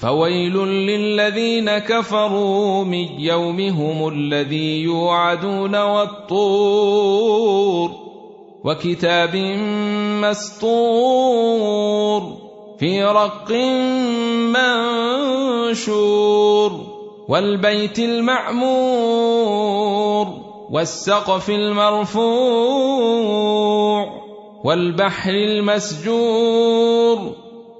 فويل للذين كفروا من يومهم الذي يوعدون والطور وكتاب مسطور في رق منشور والبيت المعمور والسقف المرفوع والبحر المسجور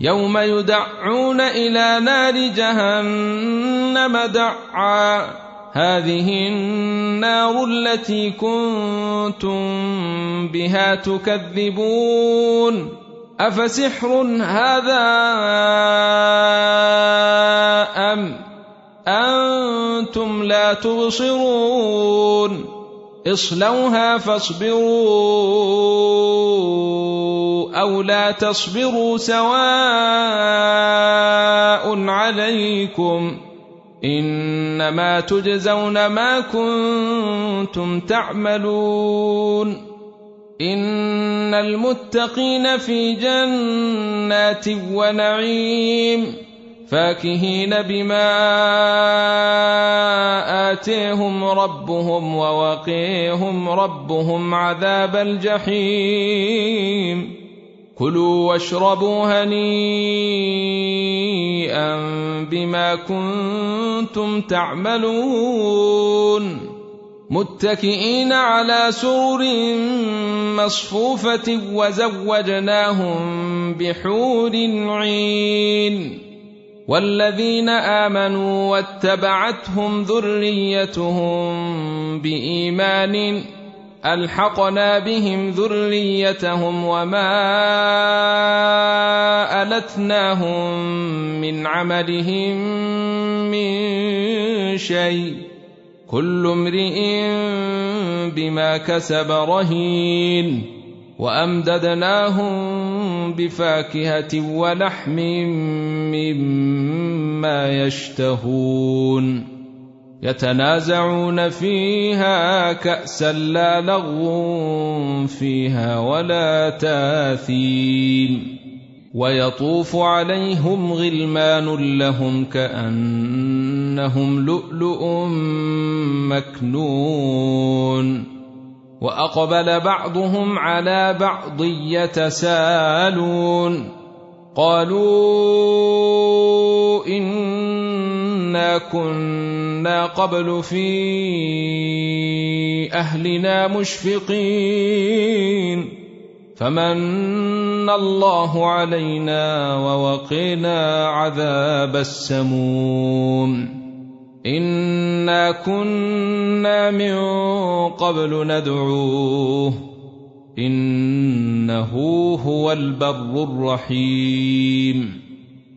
يوم يدعون إلى نار جهنم دعا. هذه النار التي كنتم بها تكذبون. أفسحر هذا أم أنتم لا تبصرون؟ اصلوها فاصبروا. أو لا تصبروا سواء عليكم انما تجزون ما كنتم تعملون ان المتقين في جنات ونعيم فاكهين بما آتيهم ربهم ووقيهم ربهم عذاب الجحيم كلوا واشربوا هنيئا بما كنتم تعملون. متكئين على سرر مصفوفة وزوجناهم بحور عين. والذين آمنوا واتبعتهم ذريتهم بإيمان ألحقنا بهم ذريتهم وما ألتناهم من عملهم من شيء. كل امرئ بما كسب رهين. وأمددناهم بفاكهة ولحم مما يشتهون. يتنازعون فيها كأسا لا لغو فيها ولا تاثيم ويطوف عليهم غلمان لهم كأنهم لؤلؤ مكنون وأقبل بعضهم على بعض يتسالون قالوا انا كنا قبل في أهلنا مشفقين. فمن الله علينا ووقنا عذاب السموم. إنا كنا من قبل ندعوه. إنه هو البر الرحيم.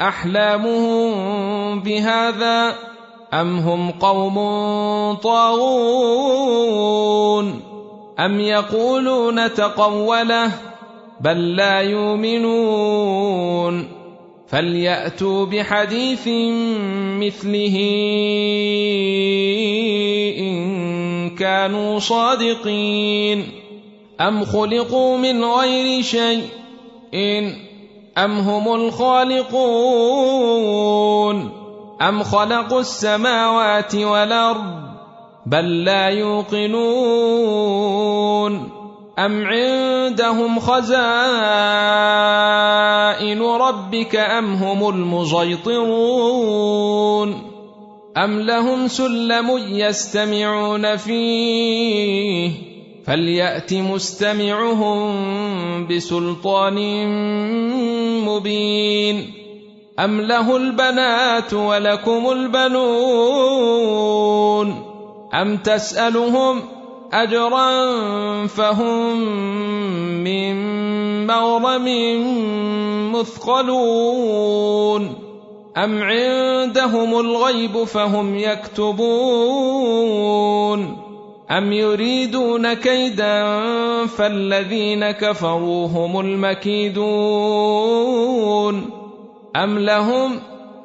أحلامهم بهذا أم هم قوم طاغون أم يقولون تقوله بل لا يؤمنون فليأتوا بحديث مثله إن كانوا صادقين أم خلقوا من غير شيء إن ام هم الخالقون ام خلقوا السماوات والارض بل لا يوقنون أم عندهم خزائن ربك أم هم المسيطرون أم لهم سلم يستمعون فيه فليأت مستمعهم بسلطان مبين أم له البنات ولكم البنون أم تسألهم أجرا فهم من مغرم مثقلون أم عندهم الغيب فهم يكتبون أم يريدون كيدا فالذين كفروا هم المكيدون أم لهم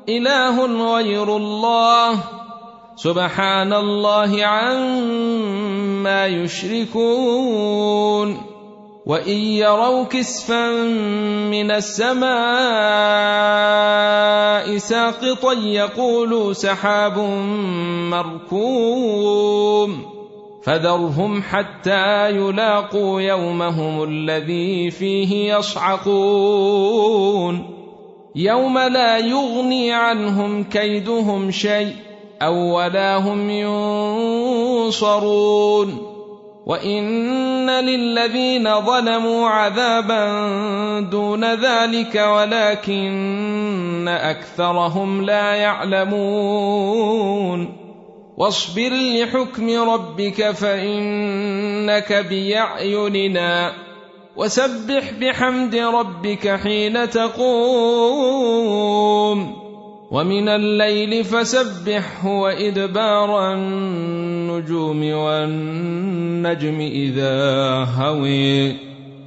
إله غير الله سبحان الله عما يشركون وان يروا كسفا من السماء ساقطا يقولوا سحاب مركوم فذرهم حتى يلاقوا يومهم الذي فيه يصعقون. يوم لا يغني عنهم كيدهم شيء أو ولا هم ينصرون. وإن للذين ظلموا عذابا دون ذلك ولكن أكثرهم لا يعلمون. واصبر لحكم ربك فإنك بأعيننا. وسبح بحمد ربك حين تقوم. ومن الليل فسبحه وإدبار النجوم والنجم إذا هوي.